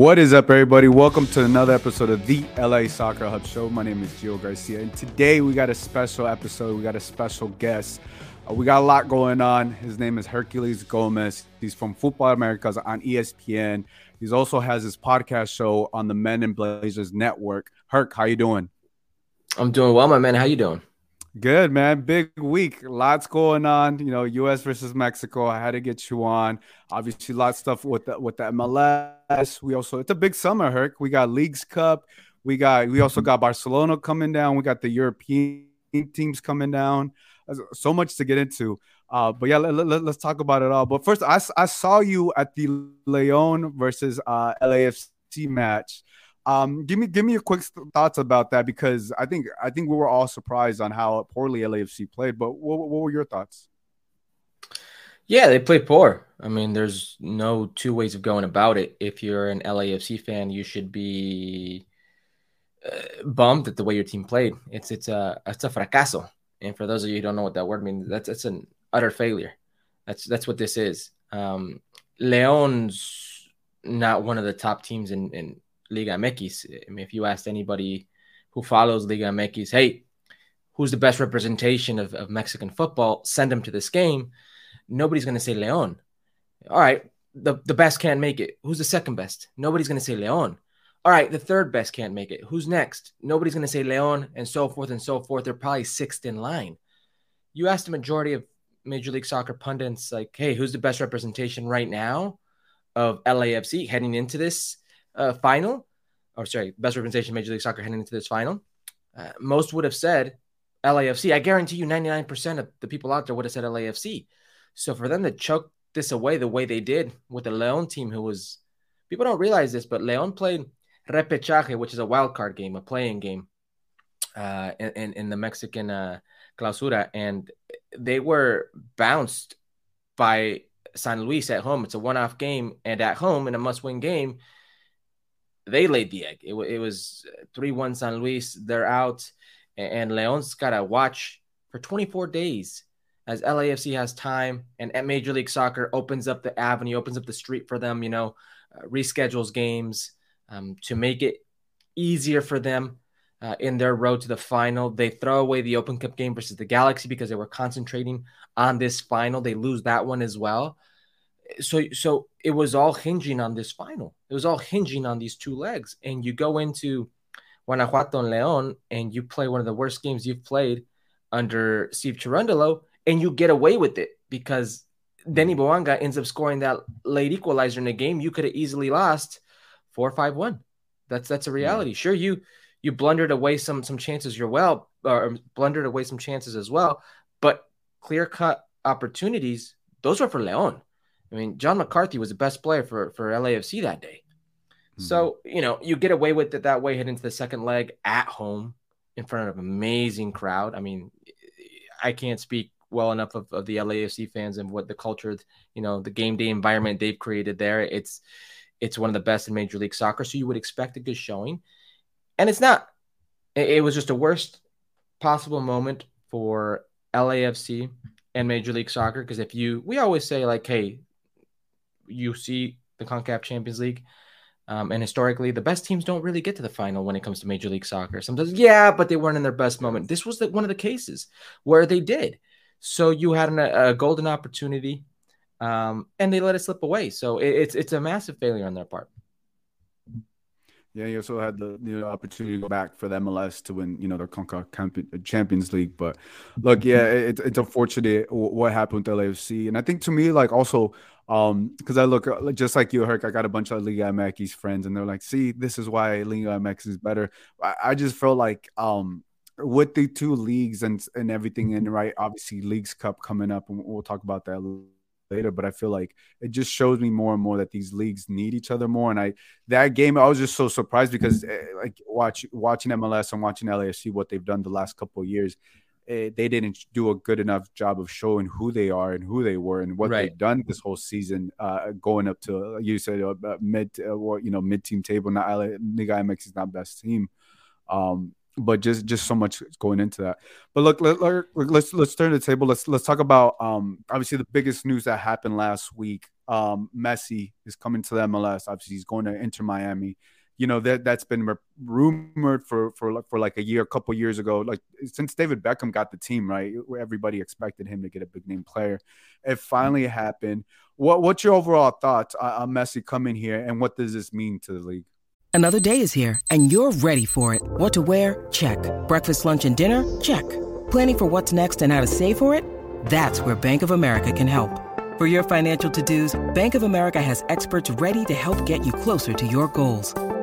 What is up, everybody? Welcome to another episode of the LA Soccer Hub Show. My name is Gio Garcia, and today we got a special episode. We got a special guest. Uh, we got a lot going on. His name is Herculez Gomez. He's from Football Americas on ESPN. He also has his podcast show on the Men in Blazers Network. Herc, how you doing? I'm doing well, my man. How you doing? Good, man. Big week. Lots going on. You know, U.S. versus Mexico. I had to get you on. Obviously, lots of stuff with the, with the MLS. We also it's a big summer, Herc. We got Leagues Cup. We got we also got Barcelona coming down. We got the European teams coming down. So much to get into. Uh, but yeah, let, us let, talk about it all. But first, I, I saw you at the Leon versus uh, LAFC match. Um, give me give me your quick thoughts about that because I think I think we were all surprised on how poorly LAFC played. But what, what were your thoughts? Yeah, they played poor. I mean, there's no two ways of going about it. If you're an LAFC fan, you should be uh, bummed at the way your team played. It's it's a it's a fracaso. And for those of you who don't know what that word means, that's that's an utter failure. That's that's what this is. Um, Leon's not one of the top teams in in Liga MX. I mean, if you asked anybody who follows Liga MX, hey, who's the best representation of, of Mexican football? Send them to this game. Nobody's going to say Leon. All right, the, the best can't make it. Who's the second best? Nobody's going to say Leon. All right, the third best can't make it. Who's next? Nobody's going to say Leon and so forth and so forth. They're probably sixth in line. You ask the majority of Major League Soccer pundits, like, hey, who's the best representation right now of LAFC heading into this uh, final, or sorry, best representation Major League Soccer heading into this final, uh, most would have said LAFC. I guarantee you 99% of the people out there would have said LAFC. So for them to choke this away the way they did with the Leon team, who was people don't realize this, but Leon played repechaje, which is a wild card game, a playing game, uh, in, in the Mexican uh, clausura, and they were bounced by San Luis at home. It's a one-off game, and at home in a must-win game, they laid the egg. It, it was 3 1 San Luis. They're out. And Leon's got to watch for 24 days as LAFC has time and at Major League Soccer opens up the avenue, opens up the street for them, you know, uh, reschedules games um, to make it easier for them uh, in their road to the final. They throw away the Open Cup game versus the Galaxy because they were concentrating on this final. They lose that one as well so so it was all hinging on this final. It was all hinging on these two legs. And you go into Guanajuato and Leon and you play one of the worst games you've played under Steve Cherundolo, and you get away with it because Denis Bouanga ends up scoring that late equalizer in the game. You could have easily lost four five one. That's that's a mm-hmm. reality. Sure, you you blundered away some some chances you're well or blundered away some chances as well, but clear cut opportunities, those were for Leon. I mean, John McCarthy was the best player for, for LAFC that day. Mm-hmm. So, you know, you get away with it that way, head into the second leg at home in front of an amazing crowd. I mean, I can't speak well enough of, of the LAFC fans and what the culture, you know, the game day environment they've created there. It's it's one of the best in Major League Soccer. So you would expect a good showing. And it's not. It, it was just a worst possible moment for LAFC and Major League Soccer. Because if you, we always say, like, hey, you see the CONCACAF Champions League. Um, and historically, the best teams don't really get to the final when it comes to Major League Soccer. Sometimes, yeah, but they weren't in their best moment. This was the, one of the cases where they did. So you had an, a golden opportunity, um, and they let it slip away. So it, it's it's a massive failure on their part. Yeah, you also had the, the opportunity to go back for the MLS to win, you know, their CONCACAF Champions League. But look, yeah, it, it's unfortunate what happened with LAFC, and I think to me, like also um, because I look uh, just like you, Herc, I got a bunch of Liga MX friends, and they're like, "See, this is why Liga MX is better." I, I just felt like, um, with the two leagues and and everything, and right, obviously, Leagues Cup coming up, and we'll talk about that later. But I feel like it just shows me more and more that these leagues need each other more. And I that game, I was just so surprised because eh, like watch watching MLS and watching LAFC what they've done the last couple of years it, they didn't do a good enough job of showing who they are and who they were and what right. they've done this whole season, uh, going up to you said uh, mid uh, or you know mid team table. Not Liga MX is not best team, um, but just just so much going into that. But look, let, us let's, let's turn the table. Let's let's talk about um, obviously the biggest news that happened last week. um, Messi is coming to the MLS. Obviously, he's going to Inter Miami. You know that that's been rumored for for for like a year, a couple years ago. Like since David Beckham got the team, right? Everybody expected him to get a big name player. It finally happened. What what's your overall thoughts on Messi coming here, and what does this mean to the league? Another day is here, and you're ready for it. What to wear? Check. Breakfast, lunch, and dinner? Check. Planning for what's next and how to save for it? That's where Bank of America can help. For your financial to-dos, Bank of America has experts ready to help get you closer to your goals.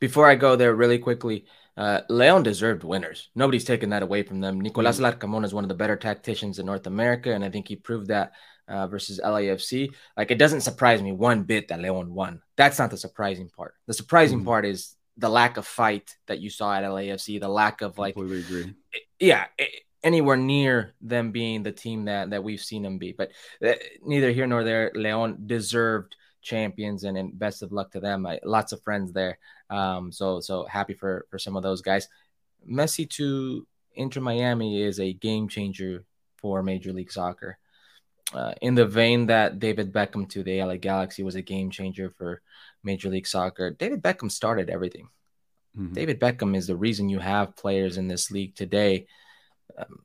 Before I go there, really quickly, uh, Leon deserved winners. Nobody's taking that away from them. Nicolas mm. Larcamón is one of the better tacticians in North America, and I think he proved that uh, versus LAFC. Like, it doesn't surprise me one bit that Leon won. That's not the surprising part. The surprising mm. part is the lack of fight that you saw at LAFC, the lack of like, completely agree. Yeah, anywhere near them being the team that that we've seen them be. But uh, neither here nor there. Leon deserved champions, and, and best of luck to them. I, lots of friends there, um, so so happy for for some of those guys. Messi to Inter Miami is a game changer for Major League Soccer. Uh, in the vein that David Beckham to the LA Galaxy was a game changer for Major League Soccer, David Beckham started everything. Mm-hmm. David Beckham is the reason you have players in this league today um,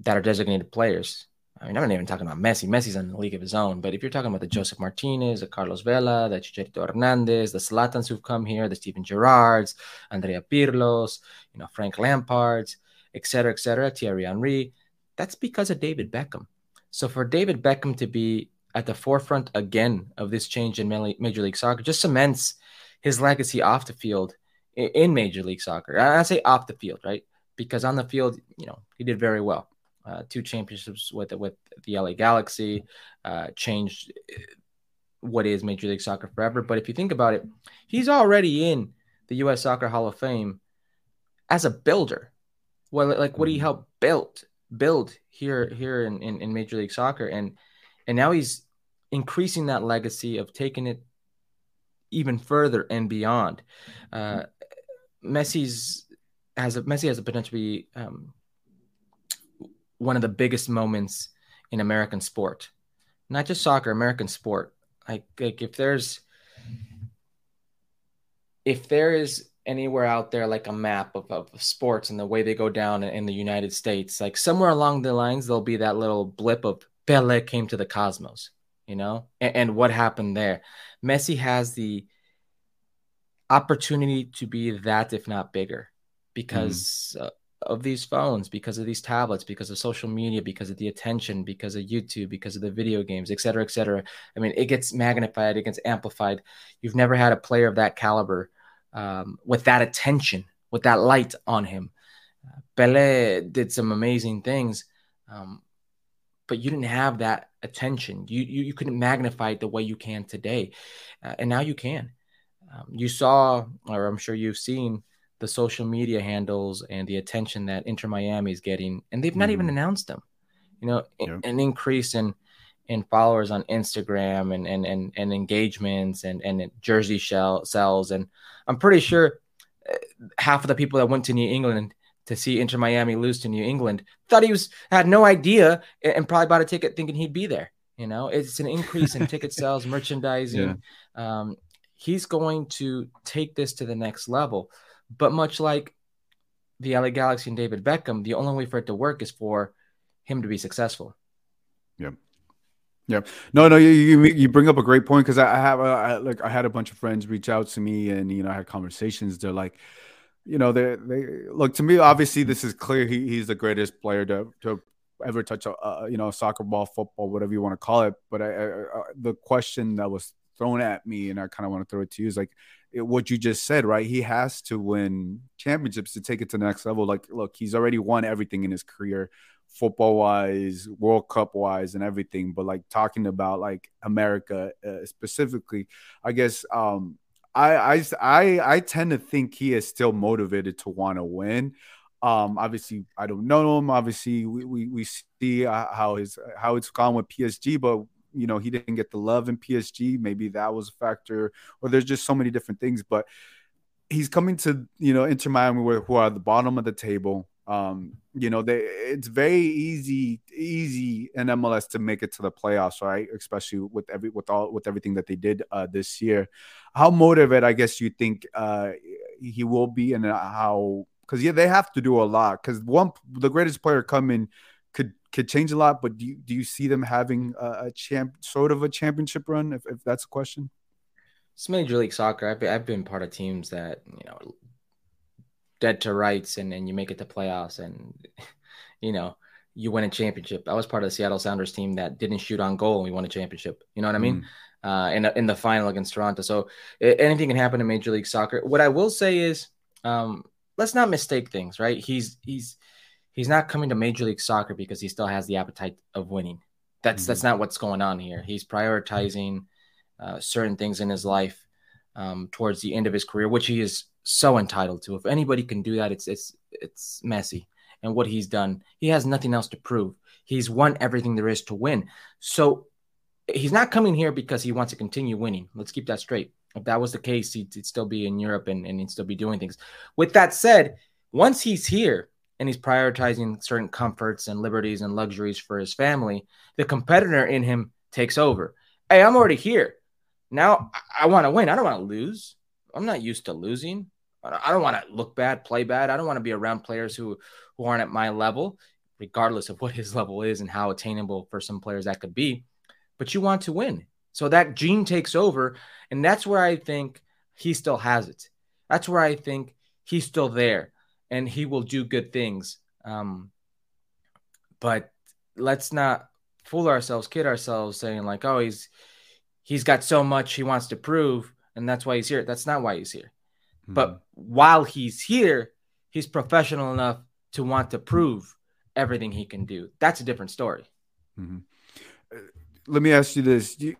that are designated players. I mean, I'm not even talking about Messi. Messi's in the league of his own. But if you're talking about the Josef Martinez, the Carlos Vela, the Chicharito Hernandez, the Zlatans who've come here, the Steven Gerrards, Andrea Pirlos, you know, Frank Lampards, et cetera, et cetera, Thierry Henry, that's because of David Beckham. So for David Beckham to be at the forefront again of this change in Major League Soccer just cements his legacy off the field in Major League Soccer. I say off the field, right? Because on the field, you know, he did very well uh, two championships with with the LA Galaxy, uh, changed uh, what is Major League Soccer forever. But if you think about it, he's already in the U.S. Soccer Hall of Fame as a builder. Well, like what he mm-hmm. helped build build here here in, in, in Major League Soccer, and and now he's increasing that legacy of taking it even further and beyond. Uh, Messi's has a Messi has a potential to be um, one of the biggest moments in American sport, not just soccer, American sport. Like, like if there's if there is anywhere out there like a map of, of sports and the way they go down in, in the United States, like somewhere along the lines, there'll be that little blip of Pele came to the cosmos, you know, and, and what happened there. Messi has the opportunity to be that, if not bigger, because mm. uh, of these phones because of these tablets because of social media because of the attention because of youtube because of the video games et cetera et cetera. I mean it gets magnified it gets amplified. You've never had a player of that caliber um, with that attention with that light on him. Pele did some amazing things um, but you didn't have that attention. You, you, you couldn't magnify it the way you can today. Uh, and now you can. Um, you saw or i'm sure you've seen the social media handles and the attention that Inter Miami is getting, and they've not mm-hmm. even announced them. You know, yeah. an increase in in followers on Instagram and and and, and engagements and and jersey shell sells, and I'm pretty sure uh, half of the people that went to New England to see Inter Miami lose to New England thought he was had no idea and probably bought a ticket thinking he'd be there. You know, it's an increase in ticket sales, merchandising. Yeah. Um, he's going to take this to the next level. But much like the LA Galaxy and David Beckham, the only way for it to work is for him to be successful. Yeah. Yeah. No, no, you you, you bring up a great point because I, have I, like I had a bunch of friends reach out to me and you know I had conversations. They're like, you know, they they look to me. Obviously, this is clear. He, he's the greatest player to to ever touch a, you know soccer ball, football, whatever you want to call it. But I, I, the question that was thrown at me, and I kind of want to throw it to you, is like it, what you just said, right? He has to win championships to take it to the next level. Like, look, he's already won everything in his career, football wise, World Cup wise, and everything. But like talking about like America uh, specifically, I guess um, I, I I tend to think he is still motivated to want to win. Um, obviously, I don't know him. Obviously, we we, we see uh, how his how it's gone with PSG, but you know he didn't get the love in PSG. Maybe that was a factor, or there's just so many different things. But he's coming to you know Inter Miami, who are at the bottom of the table. Um, you know, they it's very easy easy in MLS to make it to the playoffs, right? Especially with every with all with everything that they did uh, this year. How motivated, I guess, you think uh, he will be, and how because yeah, they have to do a lot. Because one, the greatest player coming could change a lot. But do you, do you see them having a, a champ sort of a championship run? If, if that's a question. It's Major League Soccer. I've been, I've been part of teams that you know dead to rights, and then you make it to playoffs, and you know you win a championship. I was part of the Seattle Sounders team that didn't shoot on goal, and we won a championship. You know what I mean? Mm. Uh, in in the final against Toronto. So anything can happen in Major League Soccer. What I will say is, um, let's not mistake things, right? He's he's he's not coming to Major League Soccer because he still has the appetite of winning. That's mm-hmm. that's not what's going on here. He's prioritizing uh, certain things in his life um, towards the end of his career, which he is so entitled to. If anybody can do that, it's it's it's Messi and what he's done. He has nothing else to prove. He's won everything there is to win. So he's not coming here because he wants to continue winning. Let's keep that straight. If that was the case, he'd, he'd still be in Europe and, and he'd still be doing things. With that said, once he's here and he's prioritizing certain comforts and liberties and luxuries for his family, the competitor in him takes over. Hey, I'm already here. Now I, I want to win. I don't want to lose. I'm not used to losing. I don't want to look bad, play bad. I don't want to be around players who who aren't at my level, regardless of what his level is and how attainable for some players that could be. But you want to win. So that gene takes over. And that's where I think he still has it. That's where I think he's still there and he will do good things. Um, but let's not fool ourselves, kid ourselves, saying like, "Oh, he's he's got so much he wants to prove, and that's why he's here." That's not why he's here. Mm-hmm. But while he's here, he's professional enough to want to prove everything he can do. That's a different story. Mm-hmm. Uh, let me ask you this: you,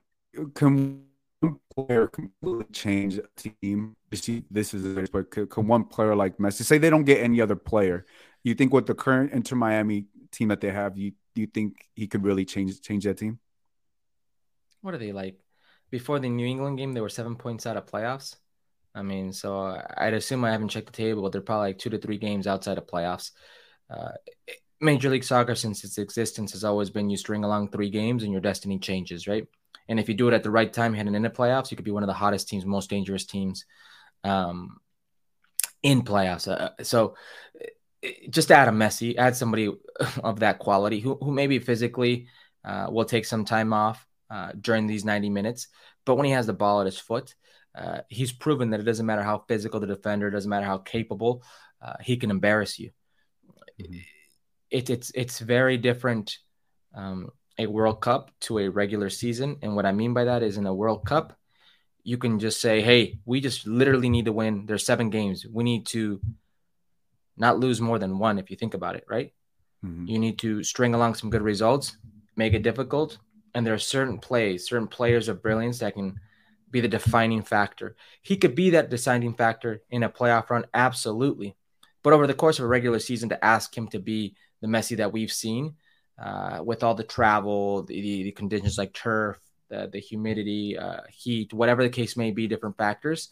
Can one player completely change a team? You see, this is but can, can one player like Messi say they don't get any other player? You think with the current Inter Miami team that they have, you do you think he could really change change that team? What are they like? Before the New England game, they were seven points out of playoffs. I mean, so I'd assume I haven't checked the table, but they're probably like two to three games outside of playoffs. Uh, Major League Soccer, since its existence, has always been you string along three games and your destiny changes, right? And if you do it at the right time, heading into playoffs, you could be one of the hottest teams, most dangerous teams um, in playoffs. Uh, so just add a Messi, add somebody of that quality who, who maybe physically uh, will take some time off uh, during these 90 minutes. But when he has the ball at his foot, uh, he's proven that it doesn't matter how physical the defender, doesn't matter how capable, uh, he can embarrass you. Mm-hmm. It, it's it's very different um, a World Cup to a regular season. And what I mean by that is in a World Cup, you can just say, hey, we just literally need to win. There's seven games. We need to not lose more than one if you think about it, right? Mm-hmm. You need to string along some good results, make it difficult. And there are certain plays, certain players of brilliance that can be the defining factor. He could be that deciding factor in a playoff run, absolutely. But over the course of a regular season, to ask him to be the Messi that we've seen, uh, with all the travel, the, the, conditions like turf, the, the humidity, uh, heat, whatever the case may be, different factors,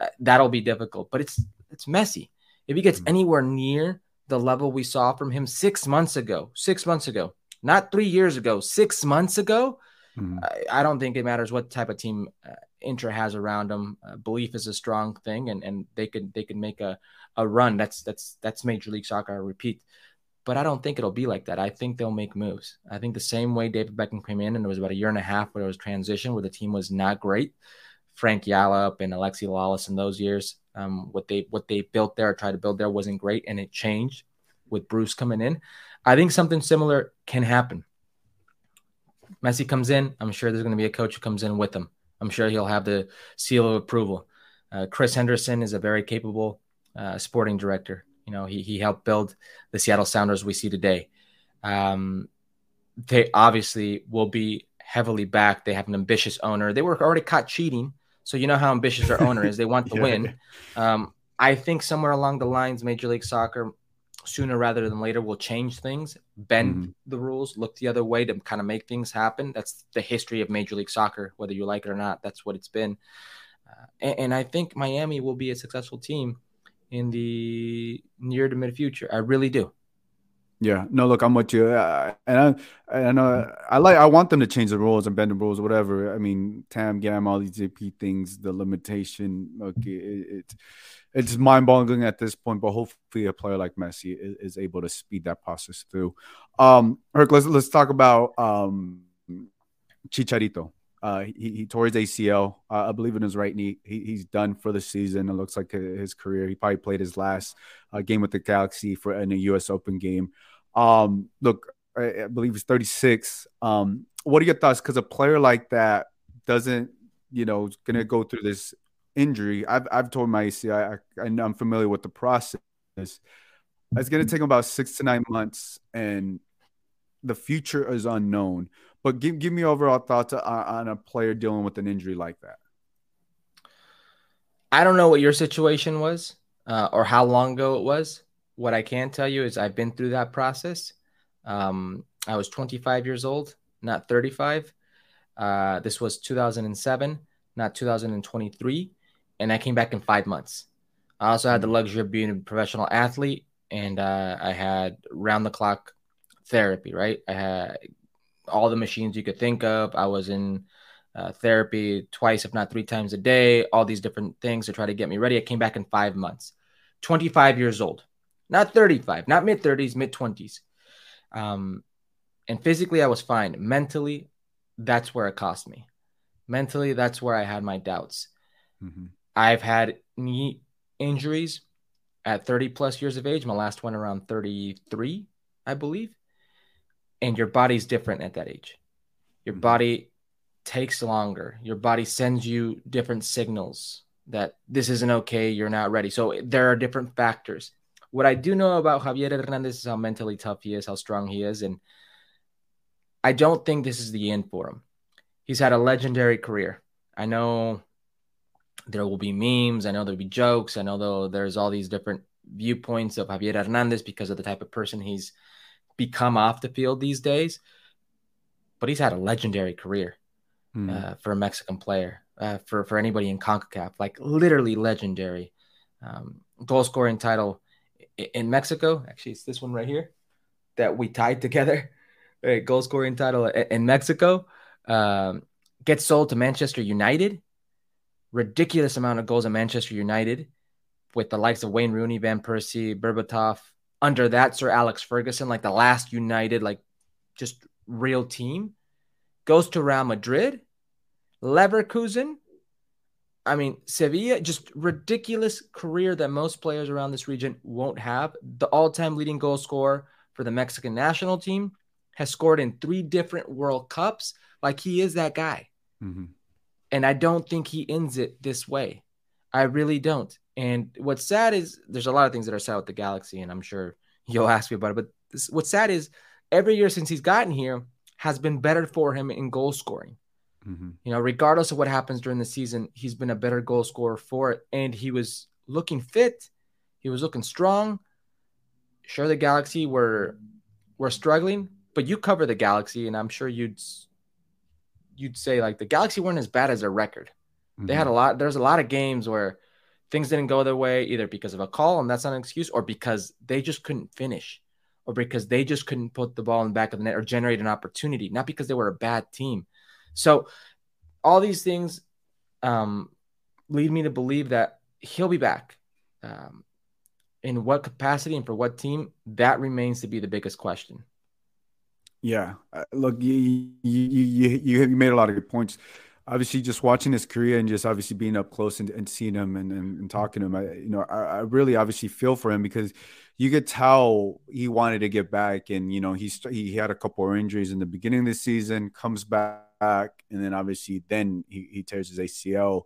uh, that'll be difficult. But it's it's Messi. If he gets mm-hmm. anywhere near the level we saw from him six months ago, six months ago, not three years ago, six months ago, mm-hmm. I, I, don't think it matters what type of team uh, Inter has around them. Uh, belief is a strong thing, and and they could they could make a a run. That's that's that's Major League Soccer. I repeat but I don't think it'll be like that. I think they'll make moves. I think the same way David Beckham came in and it was about a year and a half where it was transition where the team was not great. Frank Yallop and Alexi Lalas in those years, um, what they what they built there, tried to build there wasn't great, and it changed. with Bruce coming in. I think something similar can happen. Messi comes in. I'm sure there's going to be a coach who comes in with him. I'm sure he'll have the seal of approval. Uh, Chris Henderson is a very capable uh, sporting director. You know, he, he helped build the Seattle Sounders we see today. Um, they obviously will be heavily backed. They have an ambitious owner. They were already caught cheating. So you know how ambitious their owner is. They want to yeah. win. Um, I think somewhere along the lines, Major League Soccer, sooner rather than later, will change things, bend mm-hmm. the rules, look the other way to kind of make things happen. That's the history of Major League Soccer, whether you like it or not. That's what it's been. Uh, and, and I think Miami will be a successful team in the near to mid future. I really do. Yeah, no, look, I'm with you, uh, and I, and uh, I like, I want them to change the rules and bend the rules, whatever. I mean, Tam, Gam, all these DP things, the limitation, okay, it, it it's mind-boggling at this point. But hopefully, a player like Messi is, is able to speed that process through. Um, Herc, let's let's talk about um, Chicharito. Uh, he, he tore his ACL, uh, I believe, in his right knee. He, he's done for the season. It looks like his career. He probably played his last uh, game with the Galaxy for in a U.S. Open game. Um, look, I, I believe he's 36. Um, what are your thoughts? Because a player like that doesn't, you know, going to go through this injury. I've I've told my ACL. I, I, I'm familiar with the process. It's going to take him about six to nine months, and the future is unknown. But give give me overall thoughts on, on a player dealing with an injury like that. I don't know what your situation was uh, or how long ago it was. What I can tell you is I've been through that process. Um, I was 25 years old, not 35. Uh, this was 2007, not 2023. And I came back in five months. I also had the luxury of being a professional athlete and uh, I had round the clock therapy, right? I had all the machines you could think of. I was in uh, therapy twice, if not three times a day, all these different things to try to get me ready. I came back in five months, 25 years old, not 35, not mid 30s, mid 20s. Um, and physically, I was fine. Mentally, that's where it cost me. Mentally, that's where I had my doubts. Mm-hmm. I've had knee injuries at 30 plus years of age. My last one around 33, I believe and your body's different at that age. Your mm-hmm. body takes longer. Your body sends you different signals that this isn't okay, you're not ready. So there are different factors. What I do know about Javier Hernandez is how mentally tough he is, how strong he is, and I don't think this is the end for him. He's had a legendary career. I know there will be memes. I know there'll be jokes. I know there's all these different viewpoints of Javier Hernandez because of the type of person he's become off the field these days. But he's had a legendary career mm. uh, for a Mexican player, uh, for for anybody in Concacaf, like literally legendary. Um, goal scoring title in Mexico. Actually, it's this one right here that we tied together. Right, goal scoring title in Mexico. Um, gets sold to Manchester United. Ridiculous amount of goals at Manchester United with the likes of Wayne Rooney, Van Persie, Berbatov, under that Sir Alex Ferguson, like the last United, like just real team, goes to Real Madrid, Leverkusen. I mean, Sevilla, just ridiculous career that most players around this region won't have. The all time leading goal scorer for the Mexican national team has scored in three different World Cups. Like he is that guy. Mm-hmm. And I don't think he ends it this way. I really don't. And what's sad is there's a lot of things that are sad with the Galaxy, and I'm sure you'll ask me about it. But this, what's sad is every year since he's gotten here has been better for him in goal scoring. Mm-hmm. You know, regardless of what happens during the season, he's been a better goal scorer for it. And he was looking fit, he was looking strong. Sure, the Galaxy were were struggling, but you cover the Galaxy, and I'm sure you'd you'd say like the Galaxy weren't as bad as their record. Mm-hmm. They had a lot. There's a lot of games where things didn't go their way either because of a call and that's not an excuse or because they just couldn't finish or because they just couldn't put the ball in the back of the net or generate an opportunity not because they were a bad team. So all these things um, lead me to believe that he'll be back. Um, in what capacity and for what team that remains to be the biggest question. Yeah uh, look you you you, you made a lot of good points obviously just watching his career and just obviously being up close and, and seeing him and, and, and, talking to him, I, you know, I, I, really obviously feel for him because, you could tell he wanted to get back, and you know he he had a couple of injuries in the beginning of the season, comes back, and then obviously then he, he tears his ACL.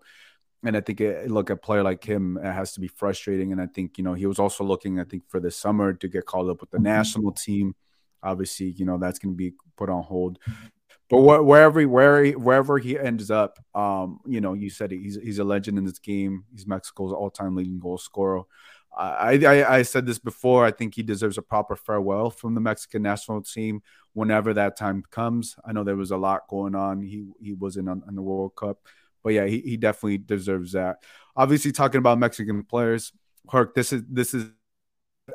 And I think it, look a player like him it has to be frustrating. And I think you know he was also looking I think for the summer to get called up with the mm-hmm. national team. Obviously, you know that's going to be put on hold. But wh- wherever where he, wherever he ends up, um, you know, you said he's he's a legend in this game. He's Mexico's all-time leading goal scorer. I, I, I said this before. I think he deserves a proper farewell from the Mexican national team whenever that time comes. I know there was a lot going on. He he wasn't on, on the World Cup, but yeah, he, he definitely deserves that. Obviously, talking about Mexican players, Herc, this is this is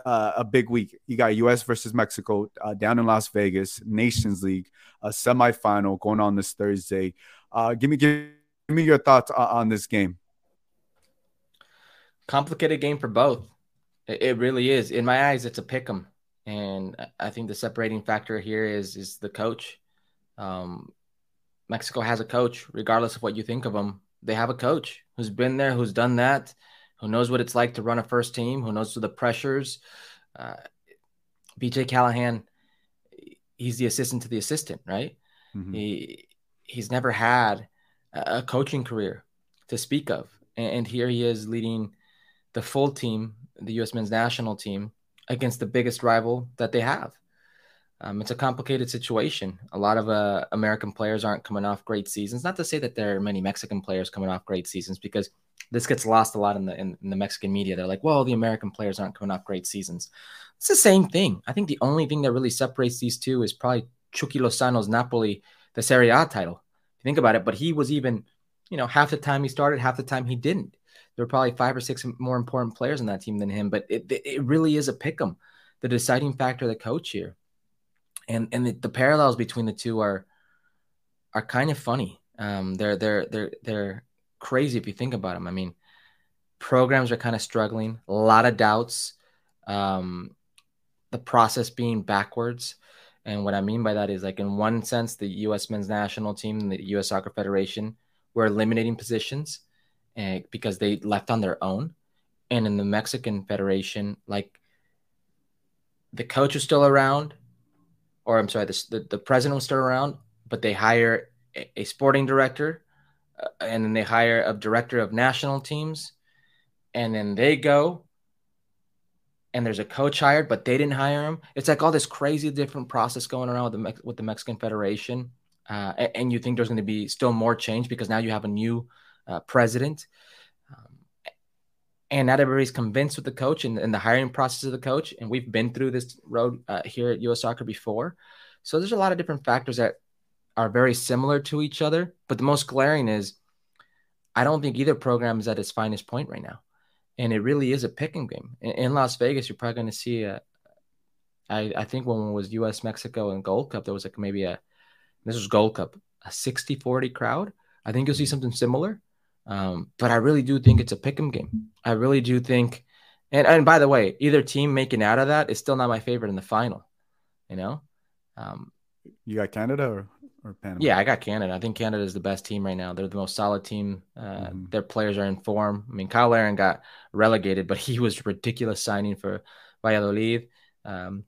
uh, a big week. You got U.S. versus Mexico uh, down in Las Vegas, Nations League, a semifinal going on this Thursday. Uh, give me give, me your thoughts on this game complicated game for both. It, it really is. In my eyes, it's a pick 'em, and I think the separating factor here is is the coach. Um, Mexico has a coach, regardless of what you think of them. They have a coach who's been there, who's done that, who knows what it's like to run a first team, who knows the pressures. Uh, BJ Callaghan, he's the assistant to the assistant, right? Mm-hmm. He he's never had a coaching career to speak of, and here he is leading the full team, the U.S. men's national team, against the biggest rival that they have. Um, it's a complicated situation. A lot of uh, American players aren't coming off great seasons. Not to say that there are many Mexican players coming off great seasons, because this gets lost a lot in the in, in the Mexican media. They're like, "Well, the American players aren't coming off great seasons." It's the same thing. I think the only thing that really separates these two is probably Chucky Lozano's Napoli, the Serie A title. If you think about it, but he was even, you know, half the time he started, half the time he didn't there were probably five or six more important players on that team than him, but it, it really is a pick 'em. The deciding factor, the coach here, and and the, the, parallels between the two are are kind of funny. Um, they're they're they're they're crazy if you think about them. I mean, programs are kind of struggling, a lot of doubts, um, the process being backwards. And what I mean by that is, like, in one sense, the U.S. men's national team and the U.S. Soccer Federation were eliminating positions uh, because they left on their own. And in the Mexican Federation, like the coach was still around, or I'm sorry, the, the, the president was still around, but they hire a, a sporting director and then they hire a director of national teams. And then they go and there's a coach hired, but they didn't hire him. It's like all this crazy different process going around with the, with the Mexican Federation. Uh, and, and you think there's going to be still more change because now you have a new uh, president. Um, and not everybody's convinced with the coach and, and, the hiring process of the coach. And we've been through this road uh, here at US Soccer before. So there's a lot of different factors that are very similar to each other. But the most glaring is I don't think either program is at its finest point right now. And it really is a picking game. In, in Las Vegas, you're probably going to see a, I, I think when it was US Mexico and Gold Cup, there was like maybe a, this was Gold Cup, a 60 40 crowd. I think you'll see something similar. Um, but I really do think it's a pick 'em game. I really do think, and and by the way, either team making out of that is still not my favorite in the final. You know, um, you got Canada or, or Panama? Yeah, I got Canada. I think Canada is the best team right now. They're the most solid team. Uh, mm-hmm. Their players are in form. I mean, Cyle Larin got relegated, but he was ridiculous signing for Valladolid. Um,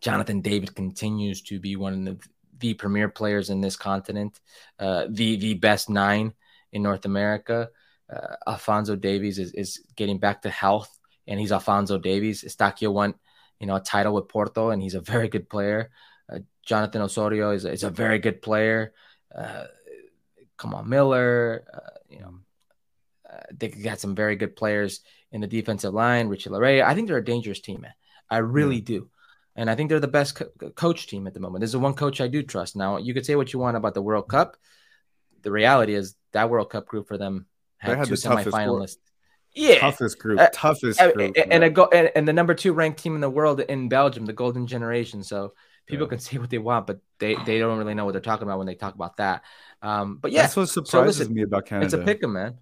Jonathan David continues to be one of the, the premier players in this continent, uh, the the best nine in North America. Uh, Alfonso Davies is, is getting back to health, and he's Alfonso Davies. Eustaquio won, you know, a title with Porto, and he's a very good player. Jonathan Osorio is, is a very good player. Uh, Kamal Miller, uh, you know, uh, they got some very good players in the defensive line. Richie Laryea. I think they're a dangerous team, man. I really do. And I think they're the best co- coach team at the moment. This is one coach I do trust. Now, you could say what you want about the World Cup. The reality is that World Cup group for them had, had two semifinalists. Yeah, toughest group, uh, toughest uh, group, and, a go and, and, the number two ranked team in the world in Belgium, the Golden Generation. So people yeah. can say what they want, but they they don't really know what they're talking about when they talk about that. Um, but yeah, that's what surprises so listen, me about Canada. It's a pick 'em, man.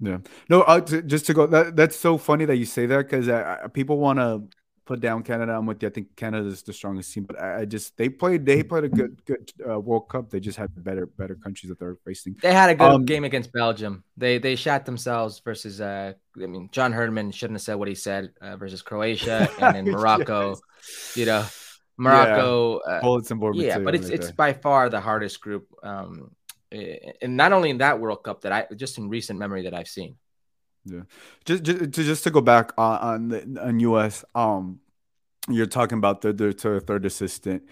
Yeah, no, uh, to, just to go. That, that's so funny that you say that because uh, people want to put down Canada. I'm with you. I think Canada is the strongest team, but I, I just they played they played a good good uh, World Cup. They just had better better countries that they're facing. They had a good um, game against Belgium. They they shot themselves versus. Uh, I mean, John Herdman shouldn't have said what he said uh, versus Croatia and then Morocco. yes. You know, Morocco. Yeah, uh, bullets and board. Yeah, but it's right it's there. by far the hardest group. Um, and not only in that World Cup that I just in recent memory that I've seen. Yeah, just just to, just to go back on on, the, on US, um, you're talking about the, the third assistant.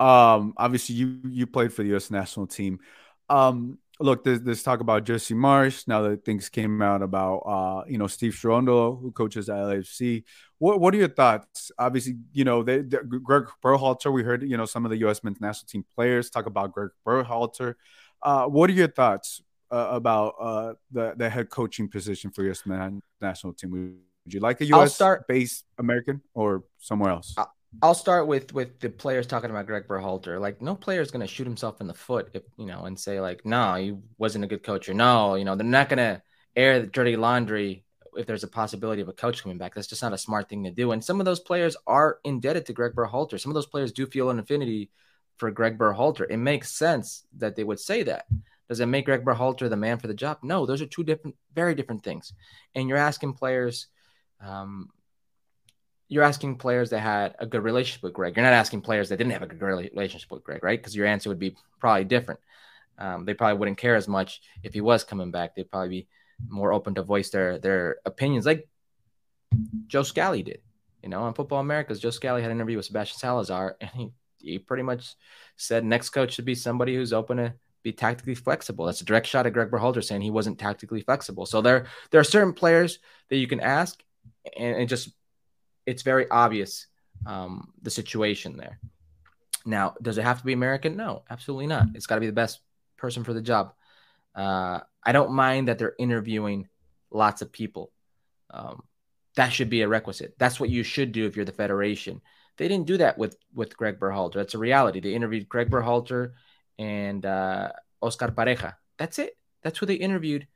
Um, obviously you you played for the U.S. national team. Um, look, there's, there's talk about Jesse Marsch now that things came out about uh, you know Steve Cherundolo, who coaches at LAFC. What what are your thoughts? Obviously, you know they, they, Greg Berhalter. We heard you know some of the U.S. men's national team players talk about Greg Berhalter. Uh, what are your thoughts uh, about uh, the the head coaching position for U.S. national team? Would you like a U.S. start, based American or somewhere else? I'll start with with the players talking about Greg Berhalter. Like, no player is going to shoot himself in the foot if you know and say like, no, he wasn't a good coach, or no, you know, they're not going to air the dirty laundry if there's a possibility of a coach coming back. That's just not a smart thing to do. And some of those players are indebted to Greg Berhalter. Some of those players do feel an affinity for Greg Berhalter. It makes sense that they would say that. Does it make Greg Berhalter the man for the job? No, those are two different, very different things. And you're asking players, um, you're asking players that had a good relationship with Greg. You're not asking players that didn't have a good relationship with Greg, right? Because your answer would be probably different. Um, they probably wouldn't care as much if he was coming back. They'd probably be more open to voice their their opinions, like Joe Scally did. You know, on Football Americas, Joe Scally had an interview with Sebastian Salazar, and he he pretty much said next coach should be somebody who's open to be tactically flexible. That's a direct shot at Greg Berhalter saying he wasn't tactically flexible. So there there are certain players that you can ask, and just it's very obvious um, the situation there. Now, does it have to be American? No, absolutely not. It's got to be the best person for the job. Uh, I don't mind that they're interviewing lots of people. Um, that should be a requisite. That's what you should do if you're the federation. They didn't do that with with Greg Berhalter. That's a reality. They interviewed Greg Berhalter and uh, Oscar Pareja. That's it. That's who they interviewed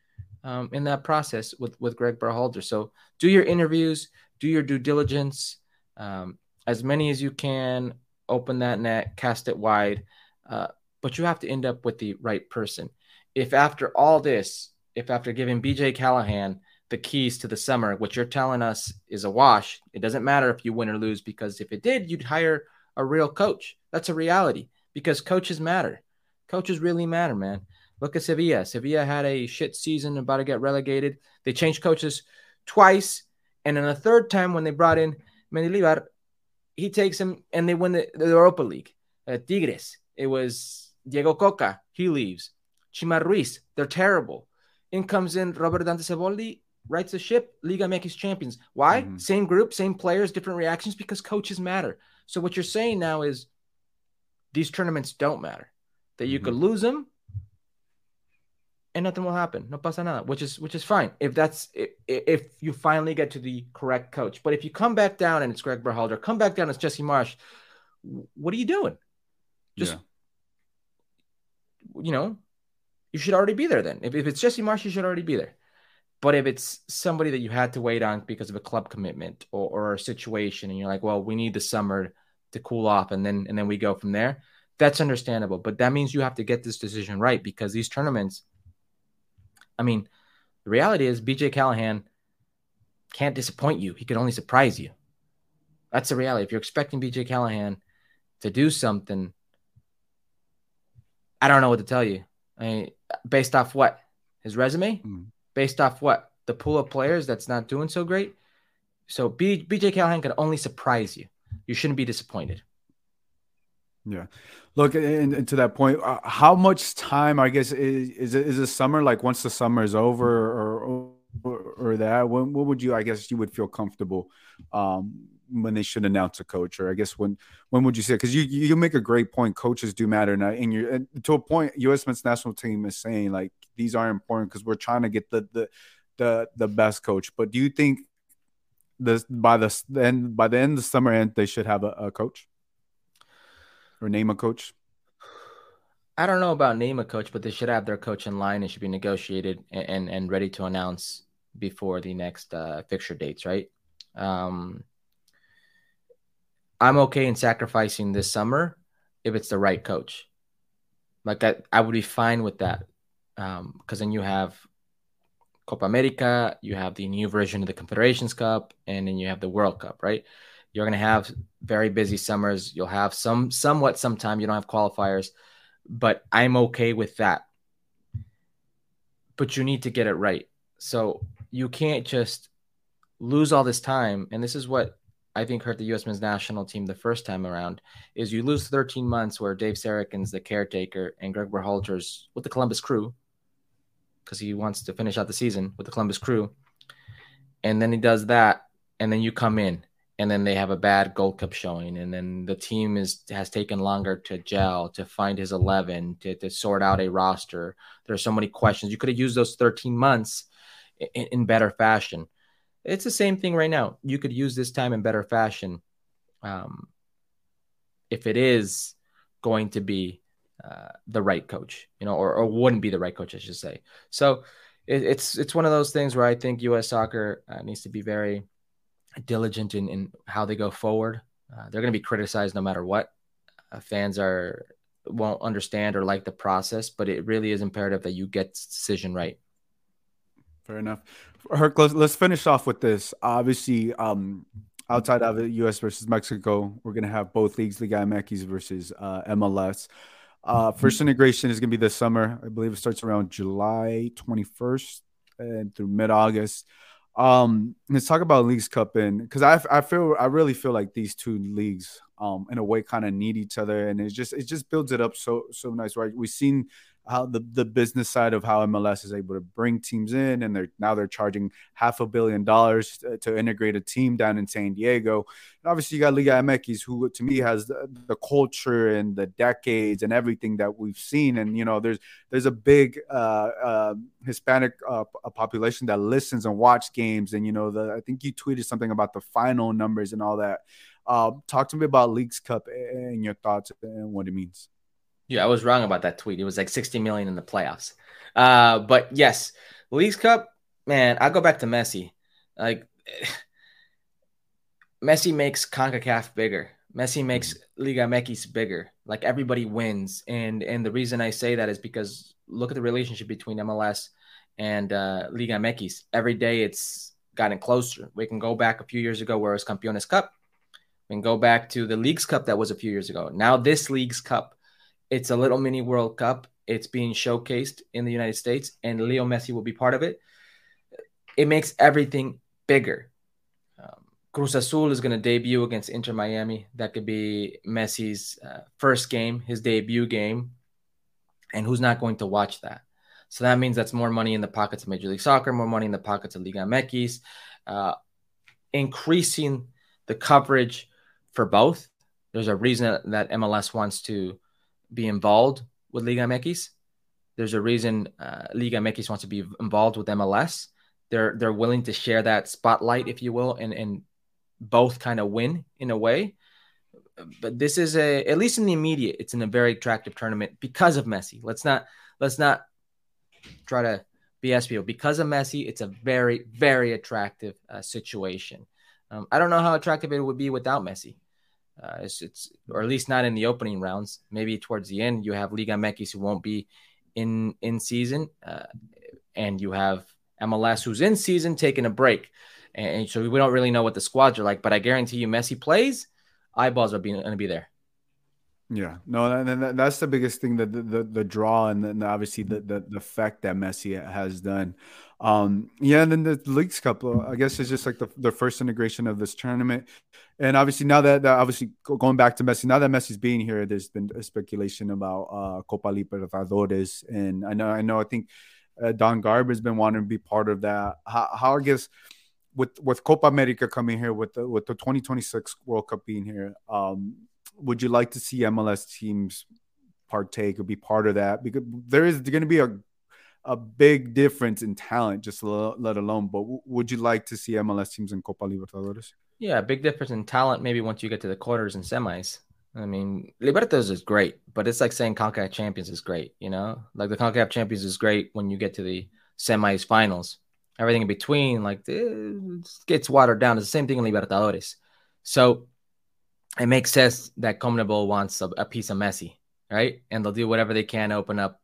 um, in that process with with Greg Berhalter. So do your interviews, do your due diligence, um, as many as you can. Open that net, cast it wide, uh, but you have to end up with the right person. If after all this, if after giving BJ Callaghan the keys to the summer, what you're telling us is a wash. It doesn't matter if you win or lose because if it did, you'd hire a real coach. That's a reality because coaches matter. Coaches really matter, man. Look at Sevilla. Sevilla had a shit season, about to get relegated. They changed coaches twice, and then a third time when they brought in Mendilibar, he takes him and they win the, the Europa League. Uh, Tigres, it was Diego Cocca. He leaves. Chima Ruiz, they're terrible. In comes in Robert Dante Siboldi, rights the ship. Liga MX champions. Why? Mm-hmm. Same group, same players, different reactions because coaches matter. So what you're saying now is these tournaments don't matter. That you mm-hmm. could lose them and nothing will happen. No pasa nada, which is which is fine if that's if, if you finally get to the correct coach. But if you come back down and it's Greg Berhalter, come back down it's Jesse Marsch, what are you doing? Just yeah. you know, you should already be there then. If, if it's Jesse Marsch, you should already be there. But if it's somebody that you had to wait on because of a club commitment or, or a situation, and you're like, well, we need the summer to cool off, and then and then we go from there. That's understandable, but that means you have to get this decision right because these tournaments. I mean, the reality is BJ Callaghan can't disappoint you. He can only surprise you. That's the reality. If you're expecting BJ Callaghan to do something, I don't know what to tell you. I mean, based off what? His resume? Mm based off what the pool of players that's not doing so great. So B, BJ Callaghan could only surprise you. You shouldn't be disappointed. Yeah. Look, and, and to that point, uh, how much time, I guess, is is it, is the summer like once the summer is over or or, or that? When what would you, I guess, you would feel comfortable um, when they should announce a coach, or I guess when when would you say? Because you you make a great point. Coaches do matter, and, and you're and to a point. U.S. men's national team is saying like these are important because we're trying to get the the the the best coach. But do you think this by the end by the end of the summer end they should have a, a coach or name a coach? I don't know about name a coach, but they should have their coach in line. and should be negotiated and and, and ready to announce before the next uh, fixture dates, right? Um, I'm okay in sacrificing this summer if it's the right coach. Like I, I would be fine with that. Um, because then you have Copa America, you have the new version of the Confederations Cup, and then you have the World Cup, right? You're gonna have very busy summers. You'll have some somewhat sometime you don't have qualifiers, but I'm okay with that. But you need to get it right. So you can't just lose all this time. And this is what I think hurt the U.S. men's national team the first time around is you lose 13 months where Dave Sarachan's the caretaker and Greg Berhalter's with the Columbus Crew because he wants to finish out the season with the Columbus Crew, and then he does that, and then you come in, and then they have a bad Gold Cup showing, and then the team is has taken longer to gel, to find his 11, to, to sort out a roster. There are so many questions. You could have used those 13 months in, in better fashion it's the same thing right now. You could use this time in better fashion. Um, if it is going to be uh, the right coach, you know, or, or wouldn't be the right coach, I should say. So it, it's it's one of those things where I think U.S. soccer uh, needs to be very diligent in, in how they go forward. Uh, they're going to be criticized no matter what. Uh, fans are won't understand or like the process, but it really is imperative that you get decision right. Fair enough. Herc, let's, let's finish off with this. Obviously, um, outside of the U.S. versus Mexico, we're gonna have both leagues, Liga MX versus uh, MLS. Uh, first integration is gonna be this summer. I believe it starts around July 21st and through mid August. Um, let's talk about Leagues Cup and because I I feel I really feel like these two leagues um in a way kind of need each other and it just it just builds it up so so nice right we've seen how the, the business side of how MLS is able to bring teams in, and they're now they're charging half a billion dollars to, to integrate a team down in San Diego. And obviously, you got Liga MX, who to me has the, the, culture and the decades and everything that we've seen. And you know, there's there's a big uh, uh, Hispanic uh, population that listens and watch games. And you know, the, I think you tweeted something about the final numbers and all that. Uh, talk to me about Leagues Cup and your thoughts and what it means. Yeah, I was wrong about that tweet. It was like 60 million in the playoffs. Uh, but yes, Leagues Cup, man, I go back to Messi. Like Messi makes CONCACAF bigger. Messi makes Liga MX bigger. Like everybody wins. And and the reason I say that is because look at the relationship between MLS and uh, Liga MX. Every day it's gotten closer. We can go back a few years ago where it was Campeones Cup. We can go back to the Leagues Cup that was a few years ago. Now this Leagues Cup it's a little mini World Cup. It's being showcased in the United States, and Leo Messi will be part of it. It makes everything bigger. Um, Cruz Azul is going to debut against Inter Miami. That could be Messi's uh, first game, his debut game. And who's not going to watch that? So that means that's more money in the pockets of Major League Soccer, more money in the pockets of Liga MX, uh, increasing the coverage for both. There's a reason that MLS wants to be involved with Liga MX. There's a reason uh, Liga MX wants to be involved with MLS. They're they're willing to share that spotlight, if you will, and and both kind of win in a way. But this is a at least in the immediate, it's in a very attractive tournament because of Messi. Let's not let's not try to BS people because of Messi. It's a very very attractive uh, situation. Um, I don't know how attractive it would be without Messi. Uh, it's, it's or at least not in the opening rounds. Maybe towards the end, you have Liga MX who won't be in in season, uh, and you have MLS who's in season taking a break. And, and so we don't really know what the squads are like. But I guarantee you, Messi plays, eyeballs are going to be there. Yeah, no, and that's the biggest thing that the, the, the draw and then obviously the, the the effect that Messi has done. Um, yeah, and then the Leagues Cup, uh, I guess, is just like the, the first integration of this tournament. And obviously, now that, that obviously going back to Messi, now that Messi's being here, there's been a speculation about uh, Copa Libertadores, and I know, I know, I think uh, Don Garber has been wanting to be part of that. How, how I guess with with Copa America coming here, with the with the 2026 World Cup being here, um, would you like to see MLS teams partake or be part of that? Because there is going to be a a big difference in talent, just let alone. But would you like to see MLS teams in Copa Libertadores? Yeah, big difference in talent. Maybe once you get to the quarters and semis. I mean, Libertadores is great, but it's like saying CONCACAF Champions is great. You know, like the CONCACAF Champions is great when you get to the semis, finals. Everything in between, like eh, it gets watered down. It's the same thing in Libertadores. So it makes sense that CONMEBOL wants a, a, piece of Messi, right? And they'll do whatever they can to open up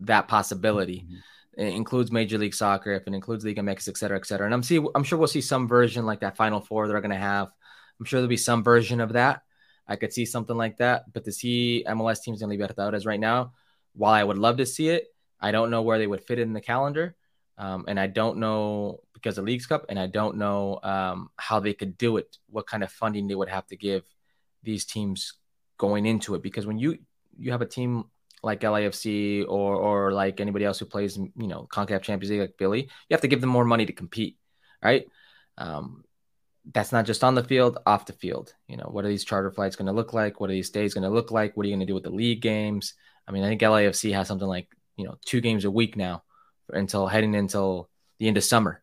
that possibility. Mm-hmm. It includes Major League Soccer, if it includes Liga MX, et cetera, et cetera. And I'm see, I'm sure we'll see some version like that Final Four they're going to have. I'm sure there'll be some version of that. I could see something like that. But to see MLS teams in Libertadores right now, while I would love to see it, I don't know where they would fit in the calendar. Um, and I don't know because of Leagues Cup, and I don't know um, how they could do it, what kind of funding they would have to give these teams going into it. Because when you you have a team like LAFC or or like anybody else who plays, you know, CONCACAF Champions League like Billy, you have to give them more money to compete, right? Um, that's not just on the field, off the field. You know, what are these charter flights going to look like? What are these days going to look like? What are you going to do with the league games? I mean, I think LAFC has something like you know two games a week now until heading until the end of summer.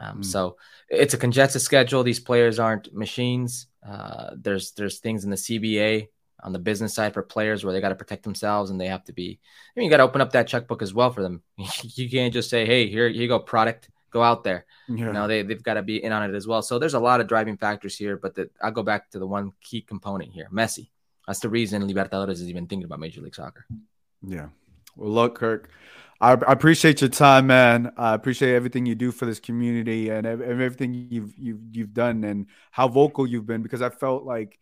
Um, mm. So it's a congested schedule. These players aren't machines. Uh, there's there's things in the CBA on the business side for players where they got to protect themselves and they have to be. I mean, you got to open up that checkbook as well for them. you can't just say, "Hey, here, here you go, product, go out there." Yeah. You know, they they've got to be in on it as well. So there's a lot of driving factors here, but the, I'll go back to the one key component here: Messi. That's the reason Libertadores is even thinking about Major League Soccer. Yeah. Well, look, Kirk, I, I appreciate your time, man. I appreciate everything you do for this community and everything you've you've you've done and how vocal you've been because I felt like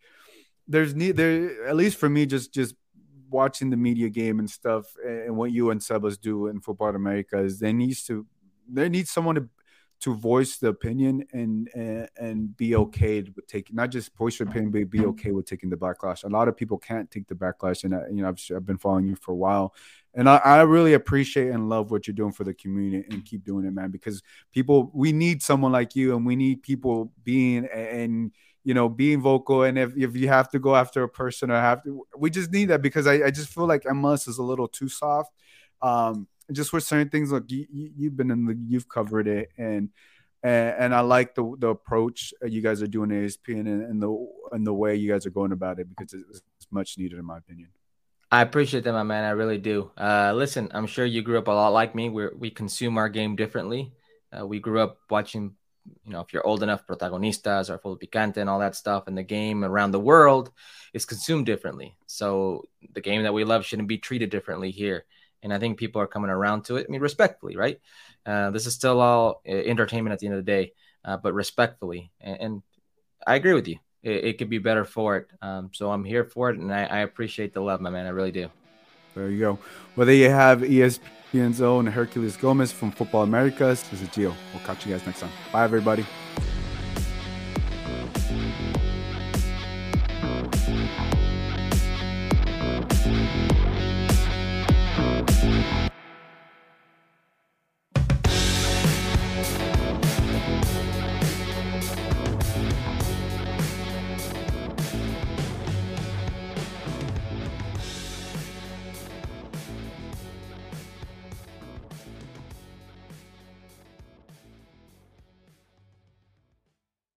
there's need there at least for me just just watching the media game and stuff and what you and Sebas do in Futbol America is there needs to there needs someone to to voice the opinion and and, and be okay with taking not just voice your opinion but be okay with taking the backlash a lot of people can't take the backlash and I, you know I've, I've been following you for a while and I, I really appreciate and love what you're doing for the community and keep doing it man because people we need someone like you and we need people being and you know being vocal. And if, if you have to go after a person or have to we just need that because I, I just feel like MLS is a little too soft. Um just with certain things like you, you've been in the you've covered it. And and, and I like the the approach you guys are doing at ESPN and, and the and the way you guys are going about it because it's much needed in my opinion. I appreciate that, my man. I really do. Uh, listen, I'm sure you grew up a lot like me. We we consume our game differently. Uh, we grew up watching, you know, if you're old enough, protagonistas or Futbol Picante and all that stuff, and the game around the world is consumed differently. So the game that we love shouldn't be treated differently here and I think people are coming around to it. I mean, respectfully, right? Uh, this is still all uh, entertainment at the end of the day, uh, but respectfully. And, and, I agree with you. It, it, could be better for it. Um, so I'm here for it, and I, I, appreciate the love, my man. I really do. There you go. Well, there you have ESPN's own Herculez Gomez from Futbol Americas. This is Gio. We'll catch you guys next time. Bye, everybody.